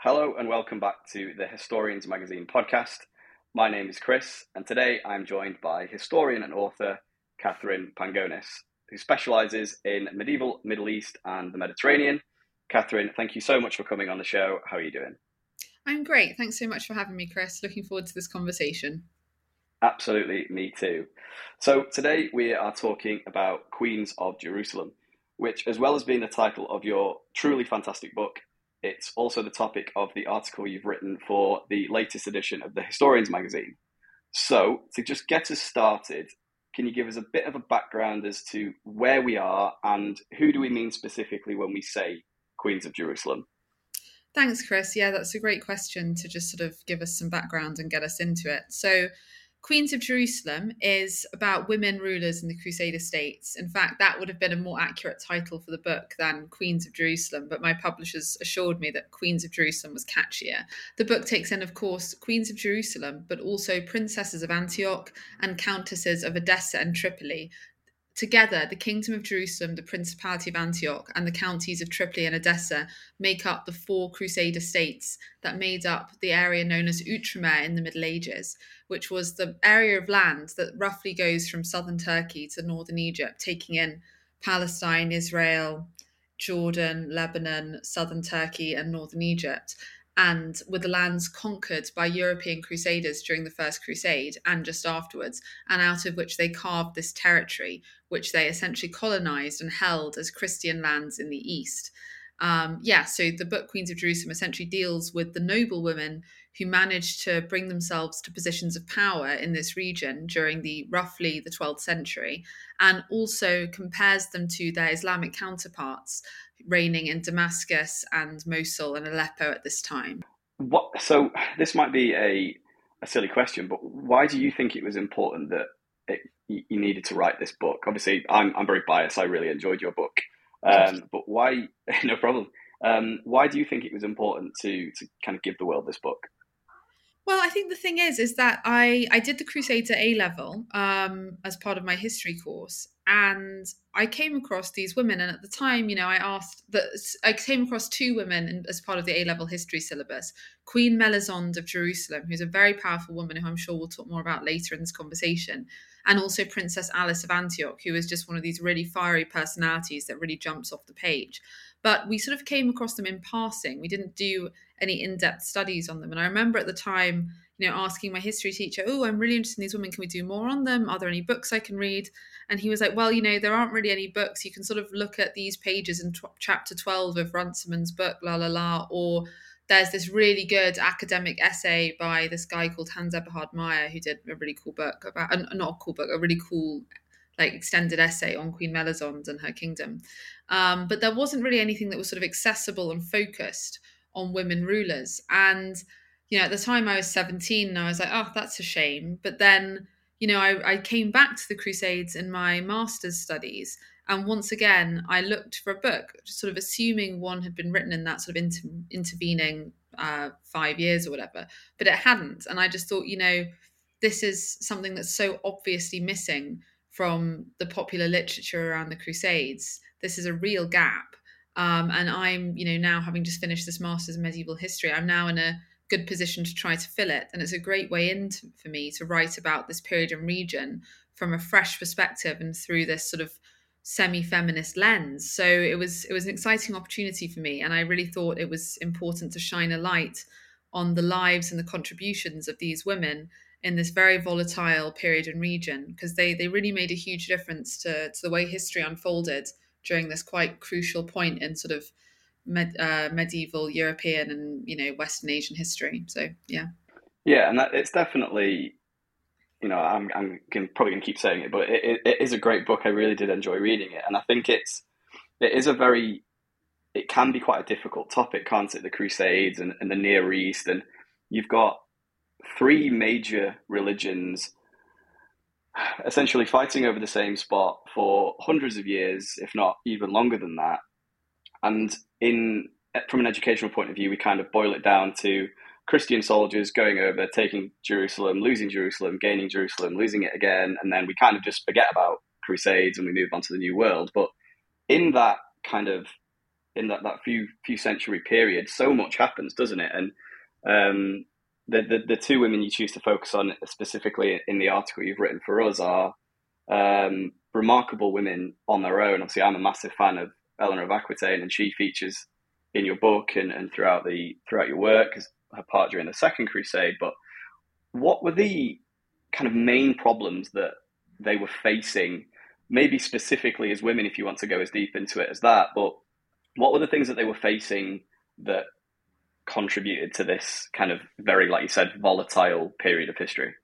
Hello and welcome back to the Historians Magazine podcast. My name is Chris, and today I'm joined by historian and author Katherine Pangonis, who specialises in medieval Middle East and the Mediterranean. Katherine, thank you so much for coming on the show. How are you doing? I'm great. Thanks so much for having me, Chris. Looking forward to this conversation. Absolutely, me too. So, today we are talking about Queens of Jerusalem, which, as well as being the title of your truly fantastic book, it's also the topic of the article you've written for the latest edition of the Historians magazine. So, to just get us started, can you give us a bit of a background as to where we are and who do we mean specifically when we say Queens of Jerusalem? Thanks, Chris. Yeah, that's a great question to just sort of give us some background and get us into it. So, Queens of Jerusalem is about women rulers in the Crusader states. In fact, that would have been a more accurate title for the book than Queens of Jerusalem, but my publishers assured me that Queens of Jerusalem was catchier. The book takes in, of course, Queens of Jerusalem, but also princesses of Antioch and countesses of Edessa and Tripoli, Together, the Kingdom of Jerusalem, the Principality of Antioch, and the counties of Tripoli and Edessa make up the four Crusader states that made up the area known as Outremer in the Middle Ages, which was the area of land that roughly goes from southern Turkey to northern Egypt, taking in Palestine, Israel, Jordan, Lebanon, southern Turkey, and northern Egypt and with the lands conquered by European crusaders during the First Crusade and just afterwards, and out of which they carved this territory, which they essentially colonized and held as Christian lands in the East. Um, yeah, so the book Queens of Jerusalem essentially deals with the noble women who managed to bring themselves to positions of power in this region during the roughly the 12th century, and also compares them to their Islamic counterparts reigning in Damascus and Mosul and Aleppo at this time. What? So this might be a a silly question, but why do you think it was important that it, you needed to write this book? Obviously, I'm I'm very biased. I really enjoyed your book, um, but why? No problem. Um, why do you think it was important to to kind of give the world this book? Well, I think the thing is, is that I I did the Crusader A level um, as part of my history course, and I came across these women. And at the time, you know, I asked that I came across two women in, as part of the A level history syllabus: Queen Melisande of Jerusalem, who's a very powerful woman who I'm sure we'll talk more about later in this conversation, and also Princess Alice of Antioch, who is just one of these really fiery personalities that really jumps off the page. But we sort of came across them in passing. We didn't do any in-depth studies on them. And I remember at the time, you know, asking my history teacher, "Oh, I'm really interested in these women. Can we do more on them? Are there any books I can read?" And he was like, "Well, you know, there aren't really any books. You can sort of look at these pages in t- chapter 12 of Runciman's book, La La La, or there's this really good academic essay by this guy called Hans Eberhard Mayer who did a really cool book about, uh, not a cool book, a really cool like extended essay on Queen Melisande and her kingdom. Um, but there wasn't really anything that was sort of accessible and focused on women rulers. And, you know, at the time I was 17 and I was like, oh, that's a shame. But then, you know, I, I came back to the Crusades in my master's studies. And once again, I looked for a book, sort of assuming one had been written in that sort of inter- intervening uh, five years or whatever, but it hadn't. And I just thought, you know, this is something that's so obviously missing from the popular literature around the Crusades. This is a real gap. Um, and I'm, you know, now having just finished this master's in medieval history, I'm now in a good position to try to fill it. And it's a great way in to, for me to write about this period and region from a fresh perspective and through this sort of semi-feminist lens. So it was it was an exciting opportunity for me, and I really thought it was important to shine a light on the lives and the contributions of these women in this very volatile period and region because they they really made a huge difference to, to the way history unfolded during this quite crucial point in sort of med, uh, medieval European and you know Western Asian history. So yeah, yeah, and that, it's definitely you know I'm I'm probably going to keep saying it, but it, it, it is a great book. I really did enjoy reading it, and I think it's it is a very it can be quite a difficult topic, can't it? The Crusades and, and the Near East, and you've got three major religions essentially fighting over the same spot for hundreds of years, if not even longer than that. And in from an educational point of view, we kind of boil it down to Christian soldiers going over, taking Jerusalem, losing Jerusalem, gaining Jerusalem, losing it again, and then we kind of just forget about Crusades and we move on to the New World. But in that kind of in that, that few few century period, so much happens, doesn't it? And um, the, the, the two women you choose to focus on specifically in the article you've written for us are um, remarkable women on their own. Obviously, I'm a massive fan of Eleanor of Aquitaine, and she features in your book and, and throughout the throughout your work as her part during the Second Crusade. But what were the kind of main problems that they were facing? Maybe specifically as women, if you want to go as deep into it as that. But what were the things that they were facing that contributed to this kind of very, like you said, volatile period of history?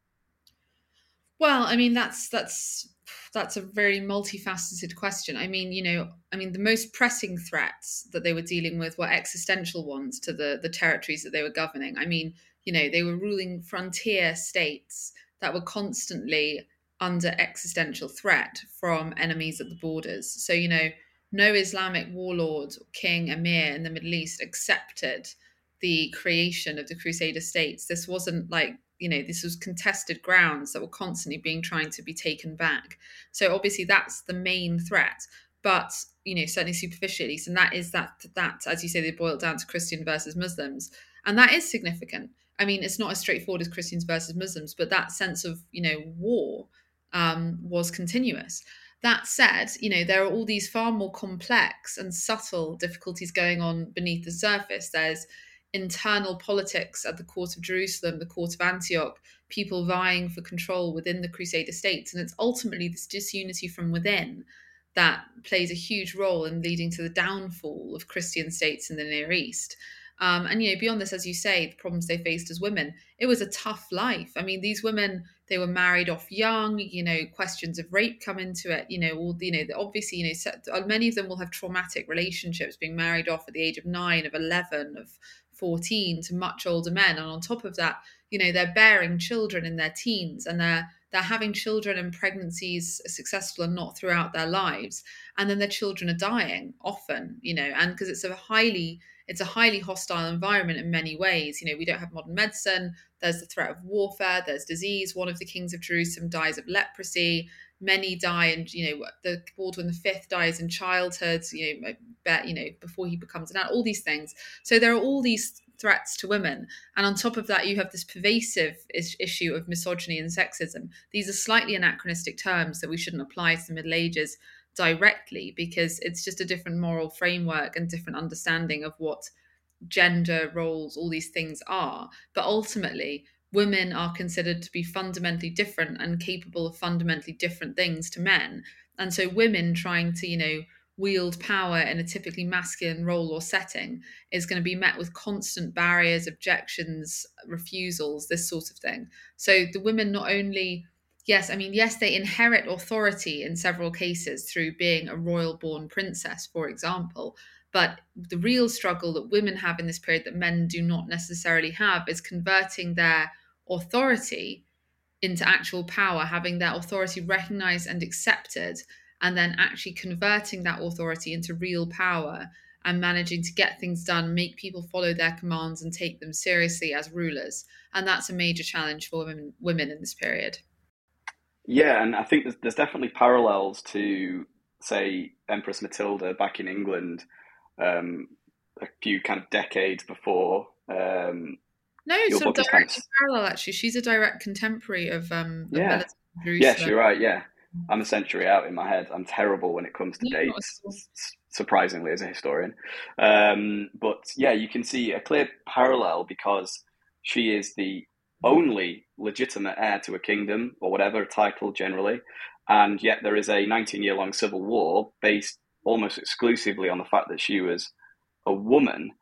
Well, I mean, that's that's that's a very multifaceted question. I mean, you know, I mean, the most pressing threats that they were dealing with were existential ones to the the territories that they were governing. I mean, you know, they were ruling frontier states that were constantly under existential threat from enemies at the borders. So, you know, no Islamic warlord, king, emir in the Middle East accepted the creation of the Crusader states. This wasn't like you know this was contested grounds that were constantly being trying to be taken back so obviously that's the main threat but you know certainly superficially and that is that that as you say they boil down to christian versus muslims and that is significant i mean it's not as straightforward as christians versus muslims but that sense of you know war um, was continuous that said, you know, there are all these far more complex and subtle difficulties going on beneath the surface. There's internal politics at the court of Jerusalem, the court of Antioch, people vying for control within the Crusader states. And it's ultimately this disunity from within that plays a huge role in leading to the downfall of Christian states in the Near East. Um, and you know, beyond this, as you say, the problems they faced as women, it was a tough life. I mean, these women they were married off young. You know, questions of rape come into it. You know, all you know, obviously, you know, many of them will have traumatic relationships, being married off at the age of nine, of eleven, of 14 to much older men and on top of that you know they're bearing children in their teens and they're they're having children and pregnancies successful and not throughout their lives and then their children are dying often you know and because it's a highly it's a highly hostile environment in many ways you know we don't have modern medicine there's the threat of warfare there's disease one of the kings of jerusalem dies of leprosy many die and you know the baldwin the fifth dies in childhood you know bet you know before he becomes an adult all these things. So there are all these threats to women. And on top of that you have this pervasive is- issue of misogyny and sexism. These are slightly anachronistic terms that we shouldn't apply to the middle ages directly because it's just a different moral framework and different understanding of what gender roles all these things are. But ultimately women are considered to be fundamentally different and capable of fundamentally different things to men. And so women trying to, you know, wield power in a typically masculine role or setting is going to be met with constant barriers, objections, refusals, this sort of thing. So the women not only yes, I mean, yes, they inherit authority in several cases through being a royal born princess, for example. But the real struggle that women have in this period that men do not necessarily have is converting their authority into actual power, having that authority recognized and accepted, and then actually converting that authority into real power and managing to get things done, make people follow their commands and take them seriously as rulers. And that's a major challenge for women, women in this period. Yeah, and I think there's, there's definitely parallels to, say, Empress Matilda back in England um, a few kind of decades before um, no, it's a direct kind of... parallel actually. She's a direct contemporary of um. yeah. Yes, you're right. Yeah, I'm a century out in my head. I'm terrible when it comes to no, dates. Surprisingly, as a historian, um, but yeah, you can see a clear parallel because she is the only legitimate heir to a kingdom or whatever title generally, and yet there is a 19 year long civil war based almost exclusively on the fact that she was a woman.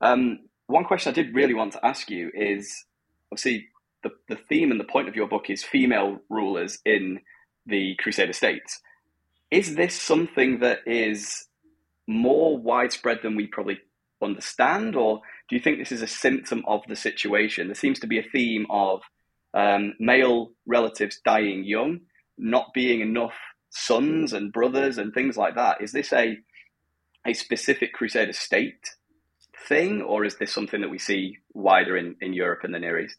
Um, one question I did really want to ask you is obviously the, the theme and the point of your book is female rulers in the Crusader states. Is this something that is more widespread than we probably understand, or do you think this is a symptom of the situation? There seems to be a theme of um, male relatives dying young, not being enough sons and brothers and things like that. Is this a a specific Crusader state thing, or is this something that we see wider in, in Europe and the Near East?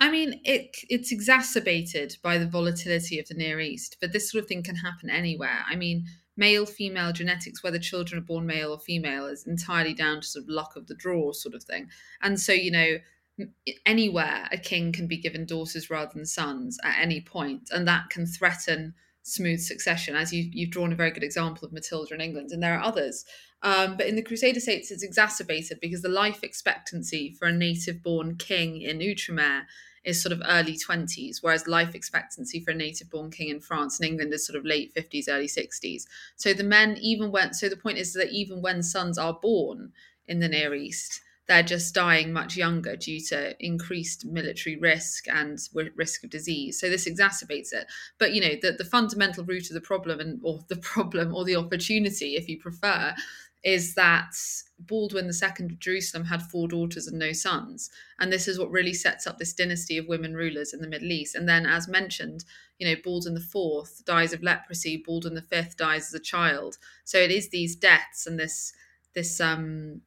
I mean, it it's exacerbated by the volatility of the Near East, but this sort of thing can happen anywhere. I mean, male female genetics, whether children are born male or female, is entirely down to sort of luck of the draw sort of thing. And so, you know, anywhere a king can be given daughters rather than sons at any point, and that can threaten smooth succession. As you, you've drawn a very good example of Matilda in England, and there are others. Um, but in the Crusader states, it's exacerbated because the life expectancy for a native born king in Outremer is sort of early 20s, whereas life expectancy for a native born king in France and England is sort of late 50s, early 60s. So the men, even when, so the point is that even when sons are born in the Near East, they're just dying much younger due to increased military risk and risk of disease. So this exacerbates it. But you know, the, the fundamental root of the problem and or the problem or the opportunity, if you prefer, is that Baldwin II of Jerusalem had four daughters and no sons. And this is what really sets up this dynasty of women rulers in the Middle East. And then, as mentioned, you know, Baldwin IV dies of leprosy, Baldwin V dies as a child. So it is these deaths and this this um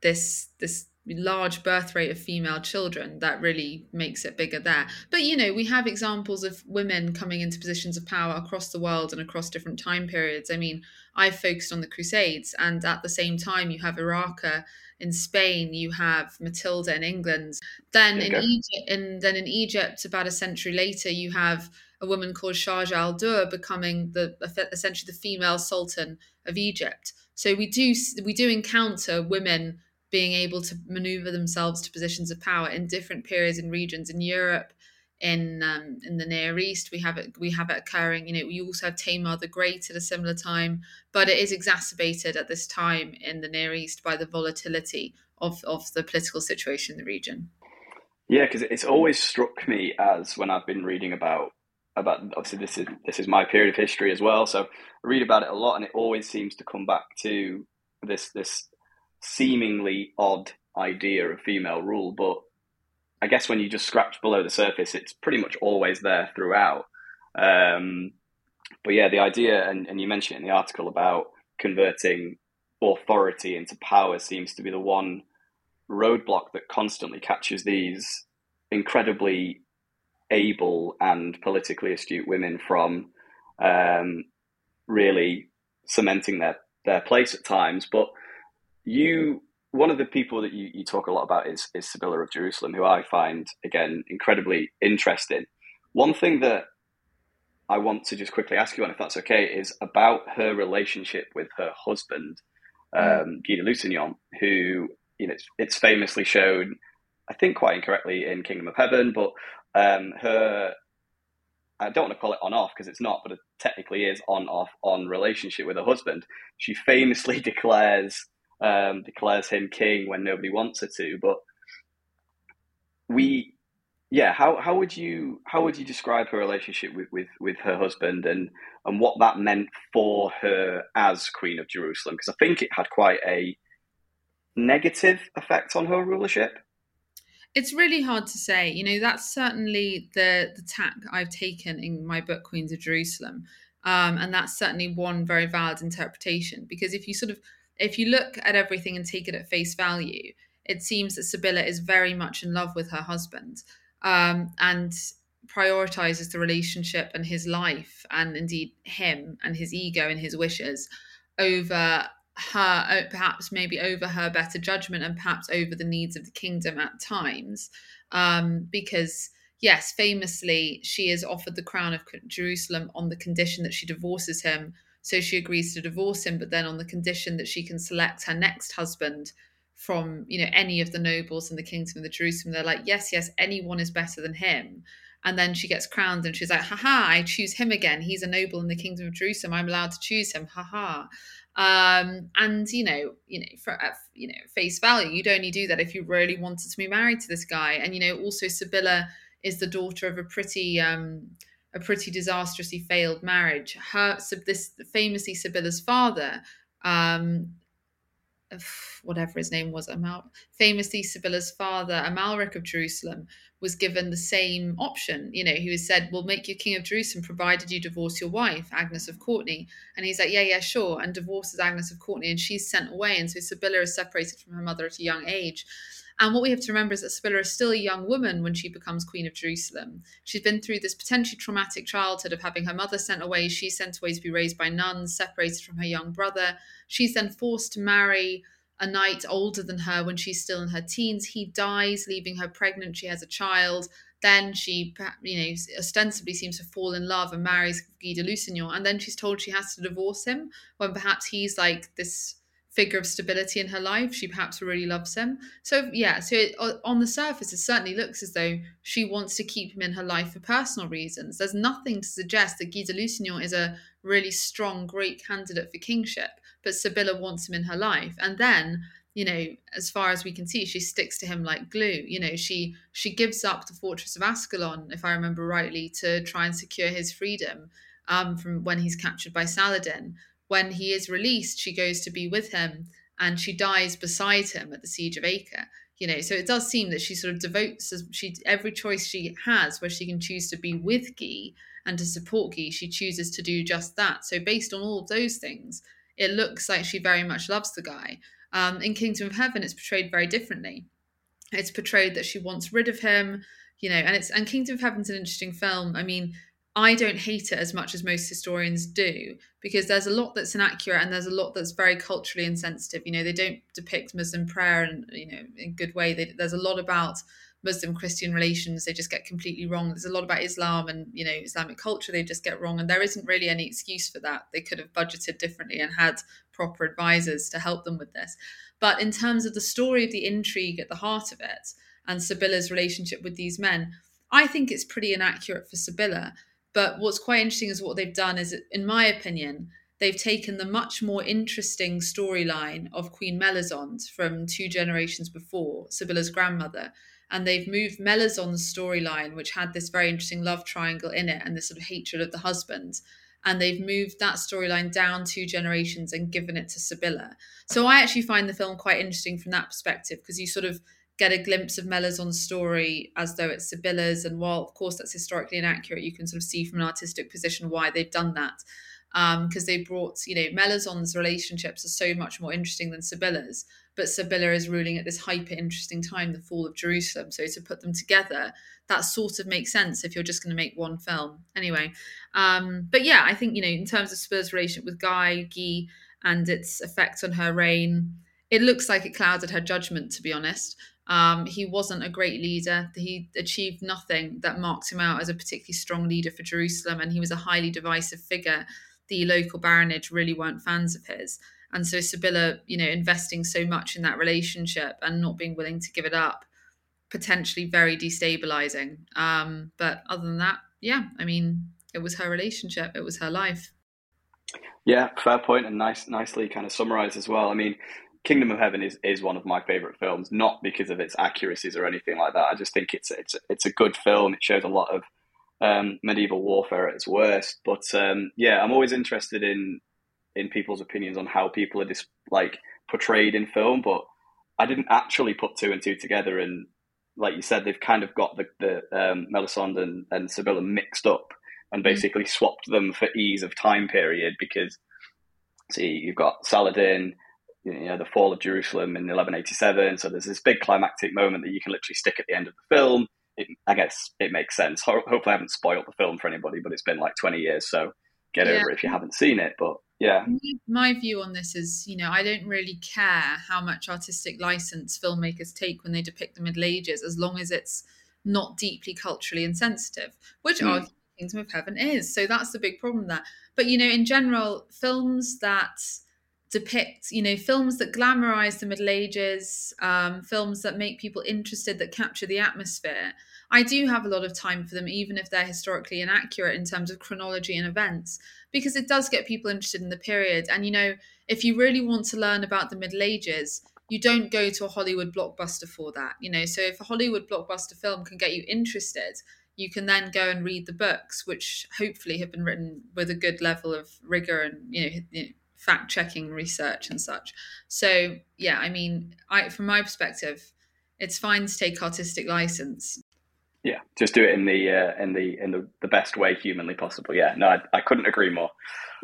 this this large birth rate of female children that really makes it bigger there. But you know, we have examples of women coming into positions of power across the world and across different time periods. I mean, I've focused on the Crusades, and at the same time, you have Urraca in Spain, you have Matilda in England. Then in Egypt, and then in Egypt, about a century later, you have a woman called Shajar al-Durr becoming the essentially the female sultan of Egypt. So we do we do encounter women being able to maneuver themselves to positions of power in different periods and regions in Europe, in um, in the Near East. We have it we have it occurring. You know, we also have Tamar the Great at a similar time, but it is exacerbated at this time in the Near East by the volatility of of the political situation in the region. Yeah, because it's always struck me as when I've been reading about about obviously this is this is my period of history as well. So I read about it a lot, and it always seems to come back to this this seemingly odd idea of female rule, but I guess when you just scratch below the surface, it's pretty much always there throughout. Um, but yeah, the idea, and, and you mentioned it in the article about converting authority into power seems to be the one roadblock that constantly catches these incredibly able and politically astute women from um, really cementing their, their place at times. But you one of the people that you, you talk a lot about is, is Sibylla of Jerusalem, who I find, again, incredibly interesting. One thing that I want to just quickly ask you on, if that's okay, is about her relationship with her husband, mm. um, Guy de Lusignan, who, you know, it's, it's, famously shown, I think quite incorrectly, in Kingdom of Heaven, but um, her, I don't want to call it on off because it's not, but it technically is on off on relationship with her husband. She famously declares um, declares him king when nobody wants her to. But we, yeah, how, how would you how would you describe her relationship with, with, with her husband and and what that meant for her as Queen of Jerusalem? Because I think it had quite a negative effect on her rulership. It's really hard to say. You know, that's certainly the the tack I've taken in my book Queens of Jerusalem. Um, and that's certainly one very valid interpretation because if you sort of if you look at everything and take it at face value, it seems that Sibylla is very much in love with her husband um, and prioritizes the relationship and his life, and indeed him and his ego and his wishes over her, perhaps maybe over her better judgment and perhaps over the needs of the kingdom at times. Um, because, yes, famously, she is offered the crown of Jerusalem on the condition that she divorces him so she agrees to divorce him, but then on the condition that she can select her next husband from, you know, any of the nobles in the kingdom of the Jerusalem. They're like, yes, yes, anyone is better than him. And then she gets crowned and she's like, haha, I choose him again. He's a noble in the kingdom of Jerusalem. I'm allowed to choose him. Haha. Um, and you know, you know, for you know, face value, you'd only do that if you really wanted to be married to this guy. And you know, also Sibylla is the daughter of a pretty um, a pretty disastrously failed marriage. Her this famously Sibylla's father, um, whatever his name was, Amal, famously Sibylla's father, Amalric of Jerusalem, was given the same option. You know, he was said, "We'll make you king of Jerusalem, provided you divorce your wife, Agnes of Courtenay." And he's like, "Yeah, yeah, sure," and divorces Agnes of Courtenay, and she's sent away. And so Sibylla is separated from her mother at a young age. And what we have to remember is that Sibylla is still a young woman when she becomes Queen of Jerusalem. She's been through this potentially traumatic childhood of having her mother sent away. She's sent away to be raised by nuns, separated from her young brother. She's then forced to marry a knight older than her when she's still in her teens. He dies, leaving her pregnant. She has a child. Then she, you know, ostensibly seems to fall in love and marries Guy de Lusignan. And then she's told she has to divorce him when perhaps he's like this figure of stability in her life. She perhaps really loves him. So, yeah, so it, on the surface, it certainly looks as though she wants to keep him in her life for personal reasons. There's nothing to suggest that Guy de Lusignan is a really strong, great candidate for kingship but Sibylla wants him in her life. And then, you know, as far as we can see, she sticks to him like glue. You know, she she gives up the fortress of Ascalon, if I remember rightly, to try and secure his freedom um, from when he's captured by Saladin. When he is released, she goes to be with him and she dies beside him at the siege of Acre you know so it does seem that she sort of devotes she every choice she has where she can choose to be with Guy and to support Guy she chooses to do just that so based on all of those things it looks like she very much loves the guy. Um, in Kingdom of Heaven, it's portrayed very differently. It's portrayed that she wants rid of him, you know, and it's and Kingdom of Heaven's an interesting film. I mean, I don't hate it as much as most historians do because there's a lot that's inaccurate and there's a lot that's very culturally insensitive. You know, they don't depict Muslim prayer and you know in good way. They, there's a lot about Muslim Christian relations they just get completely wrong. There's a lot about Islam and you know Islamic culture they just get wrong, and there isn't really any excuse for that. They could have budgeted differently and had proper advisors to help them with this. But in terms of the story of the intrigue at the heart of it and Sibylla's relationship with these men, I think it's pretty inaccurate for Sibylla. But what's quite interesting is what they've done is, in my opinion, they've taken the much more interesting storyline of Queen Melisande from two generations before, Sibylla's grandmother, and they've moved Melisandre's storyline, which had this very interesting love triangle in it and this sort of hatred of the husband. And they've moved that storyline down two generations and given it to Sibylla. So I actually find the film quite interesting from that perspective because you sort of get a glimpse of Melisandre's story as though it's Sibylla's. And while, of course, that's historically inaccurate, you can sort of see from an artistic position why they've done that. Because um, they brought, you know, Melisandre's relationships are so much more interesting than Sibylla's but Sibylla is ruling at this hyper interesting time, the fall of Jerusalem. So to put them together, that sort of makes sense if you're just going to make one film. Anyway, um, but yeah, I think you know in terms of Sibylla's relationship with Guy, Guy, and its effect on her reign, it looks like it clouded her judgment. To be honest, um, he wasn't a great leader. He achieved nothing that marked him out as a particularly strong leader for Jerusalem, and he was a highly divisive figure. The local baronage really weren't fans of his. And so Sibylla, you know, investing so much in that relationship and not being willing to give it up, potentially very destabilizing. Um, but other than that, yeah, I mean, it was her relationship, it was her life. Yeah, fair point, and nice, nicely kind of summarized as well. I mean, Kingdom of Heaven is, is one of my favorite films, not because of its accuracies or anything like that. I just think it's it's it's a good film. It shows a lot of um, medieval warfare at its worst. But um, yeah, I'm always interested in in people's opinions on how people are dis- like portrayed in film, but I didn't actually put two and two together. And like you said, they've kind of got the the um, Melisande and, and Sibylla mixed up and mm. basically mm. swapped them for ease of time period because see you've got Saladin, you know, the fall of Jerusalem in 1187. So there's this big climactic moment that you can literally stick at the end of the film. It, I guess it makes sense. Ho- hopefully, I haven't spoiled the film for anybody, but it's been like 20 years, so get yeah. over it if you haven't seen it. But yeah my view on this is you know i don't really care how much artistic license filmmakers take when they depict the middle ages as long as it's not deeply culturally insensitive which mm. kingdom of heaven is so that's the big problem there but you know in general films that depict you know films that glamorize the middle ages um, films that make people interested that capture the atmosphere I do have a lot of time for them, even if they're historically inaccurate in terms of chronology and events, because it does get people interested in the period. And, you know, if you really want to learn about the Middle Ages, you don't go to a Hollywood blockbuster for that. You know, so if a Hollywood blockbuster film can get you interested, you can then go and read the books, which hopefully have been written with a good level of rigor and, you know, you know fact checking research and such. So, yeah, I mean, I, from my perspective, it's fine to take artistic license Yeah, just do it in the uh, in the in the, the best way humanly possible. Yeah, no, I, I couldn't agree more.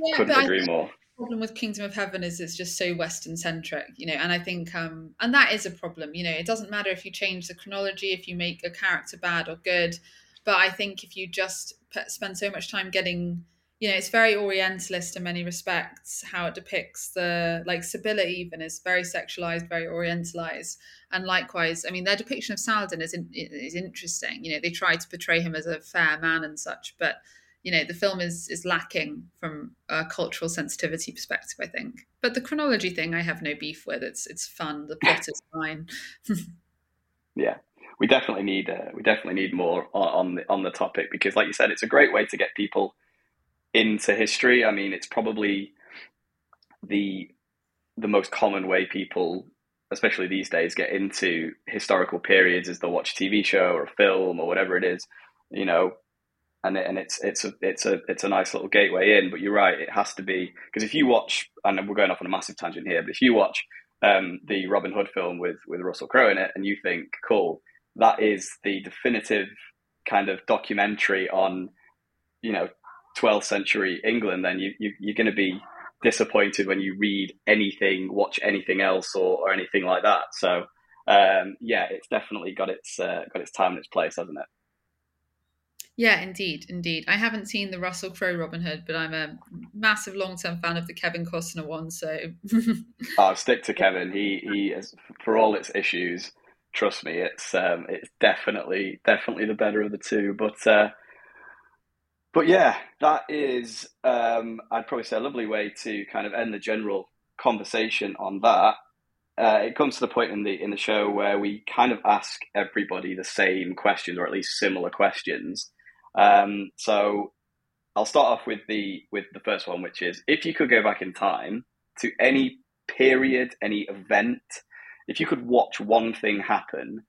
Yeah, couldn't agree more. problem with Kingdom of Heaven is it's just so Western centric, you know, and I think um and that is a problem. You know, it doesn't matter if you change the chronology, if you make a character bad or good, but I think if you just spend so much time getting you know, it's very Orientalist in many respects. How it depicts the like Sibylla even is very sexualized, very Orientalized, and likewise, I mean, their depiction of Saladin is in, is interesting. You know, they try to portray him as a fair man and such, but you know, the film is is lacking from a cultural sensitivity perspective. I think, but the chronology thing, I have no beef with. It's it's fun. The plot is fine. yeah, we definitely need uh, we definitely need more on, on the on the topic because, like you said, it's a great way to get people into history. I mean, it's probably the the most common way people, especially these days, get into historical periods is they'll watch a TV show or a film or whatever it is, you know, and and it's it's a it's a it's a nice little gateway in. But you're right, it has to be because if you watch, and we're going off on a massive tangent here, but if you watch um, the Robin Hood film with with Russell Crowe in it, and you think, cool, that is the definitive kind of documentary on you know 12th century England, then you, you you're going to be disappointed when you read anything, watch anything else, or, or anything like that. So um, yeah, it's definitely got its uh, got its time and its place, hasn't it? Yeah, indeed, indeed. I haven't seen the Russell Crowe Robin Hood, but I'm a massive long term fan of the Kevin Costner one. So I'll stick to Kevin. He he is for all its issues. Trust me, it's um, it's definitely definitely the better of the two. But uh, but yeah, that is, um, I'd probably say, a lovely way to kind of end the general conversation on that. Uh, it comes to the point in the in the show where we kind of ask everybody the same questions, or at least similar questions. Um, so I'll start off with the with the first one, which is if you could go back in time to any period, any event, if you could watch one thing happen,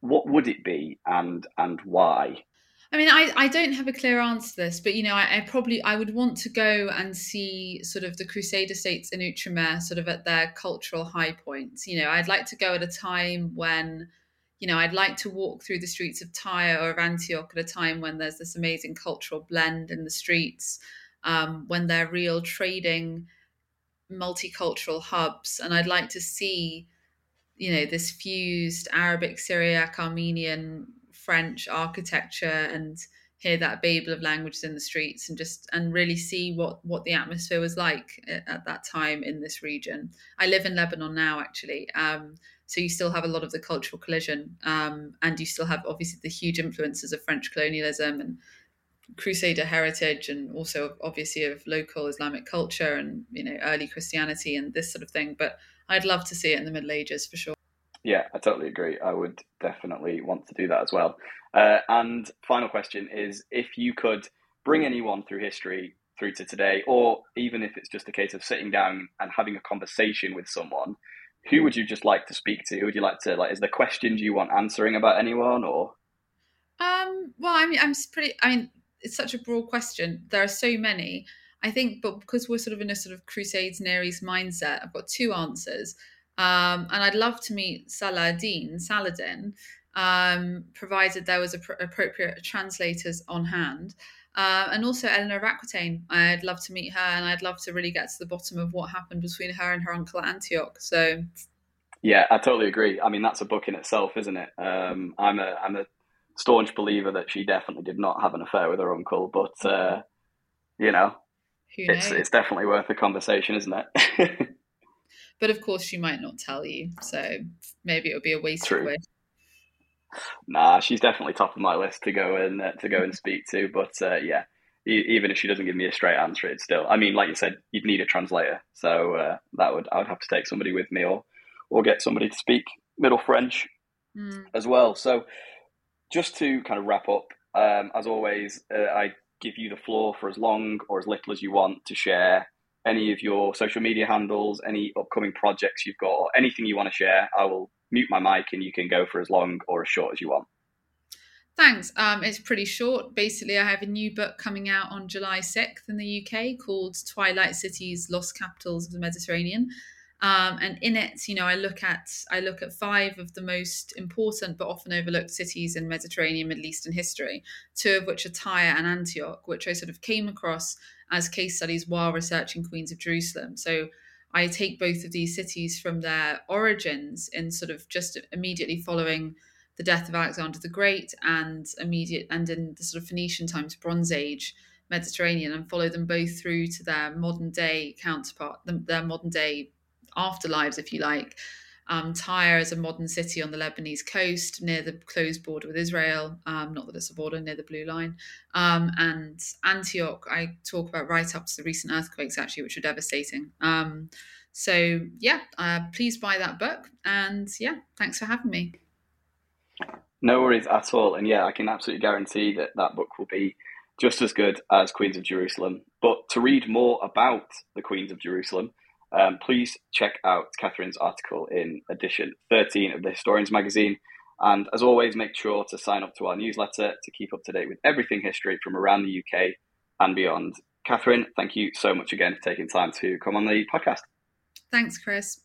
what would it be, and and why? I mean, I, I don't have a clear answer to this, but you know, I, I, probably I would want to go and see sort of the Crusader states in Outremer sort of at their cultural high points. You know, I'd like to go at a time when, you know, I'd like to walk through the streets of Tyre or of Antioch at a time when there's this amazing cultural blend in the streets, um, when they're real trading multicultural hubs, and I'd like to see, you know, this fused Arabic, Syriac, Armenian French architecture and hear that babel of languages in the streets and just and really see what what the atmosphere was like at, at that time in this region. I live in Lebanon now, actually. Um, so you still have a lot of the cultural collision, um, and you still have obviously the huge influences of French colonialism and Crusader heritage, and also obviously of local Islamic culture and you know early Christianity and this sort of thing. But I'd love to see it in the Middle Ages for sure. Yeah, I totally agree. I would definitely want to do that as well. Uh, and final question is if you could bring anyone through history through to today, or even if it's just a case of sitting down and having a conversation with someone, who would you just like to speak to? Who would you like to like? Is there questions you want answering about anyone, or? Um. Well, I mean, I'm pretty. I mean, it's such a broad question. There are so many. I think, but because we're sort of in a sort of Crusades Near East mindset, I've got two answers. Um, and I'd love to meet Saladin, Saladin, um, provided there was pr- appropriate translators on hand. Uh, and also Eleanor of Aquitaine. I'd love to meet her, and I'd love to really get to the bottom of what happened between her and her uncle at Antioch. So, yeah, I totally agree. I mean, that's a book in itself, isn't it? Um, I'm a I'm a staunch believer that she definitely did not have an affair with her uncle, but uh, you know, it's it's definitely worth a conversation, isn't it? But of course, she might not tell you, so maybe it would be a waste True. of it. Nah, she's definitely top of my list to go and uh, to go and speak to. But uh, yeah, e- even if she doesn't give me a straight answer, it's still. I mean, like you said, you'd need a translator, so uh, that would I would have to take somebody with me, or or get somebody to speak Middle French mm. as well. So just to kind of wrap up, um, as always, uh, I give you the floor for as long or as little as you want to share any of your social media handles, any upcoming projects you've got, or anything you want to share, I will mute my mic and you can go for as long or as short as you want. Thanks. Um, it's pretty short. Basically, I have a new book coming out on July 6th in the UK called Twilight Cities Lost Capitals of the Mediterranean. Um, and in it, you know, I look at I look at five of the most important but often overlooked cities in Mediterranean, Middle Eastern history, two of which are Tyre and Antioch, which I sort of came across as case studies while researching Queens of Jerusalem. So I take both of these cities from their origins in sort of just immediately following the death of Alexander the Great and immediate and in the sort of Phoenician times, Bronze Age Mediterranean, and follow them both through to their modern day counterpart, their modern day afterlives, if you like. Um, Tyre is a modern city on the Lebanese coast near the closed border with Israel, um, not that it's a border, near the Blue Line. Um, and Antioch, I talk about right up to the recent earthquakes, actually, which were devastating. Um, so, yeah, uh, please buy that book. And yeah, thanks for having me. No worries at all. And yeah, I can absolutely guarantee that that book will be just as good as Queens of Jerusalem. But to read more about the Queens of Jerusalem, um, please check out Katherine's article in edition 13 of the Historians magazine. And as always, make sure to sign up to our newsletter to keep up to date with everything history from around the UK and beyond. Catherine, thank you so much again for taking time to come on the podcast. Thanks, Chris.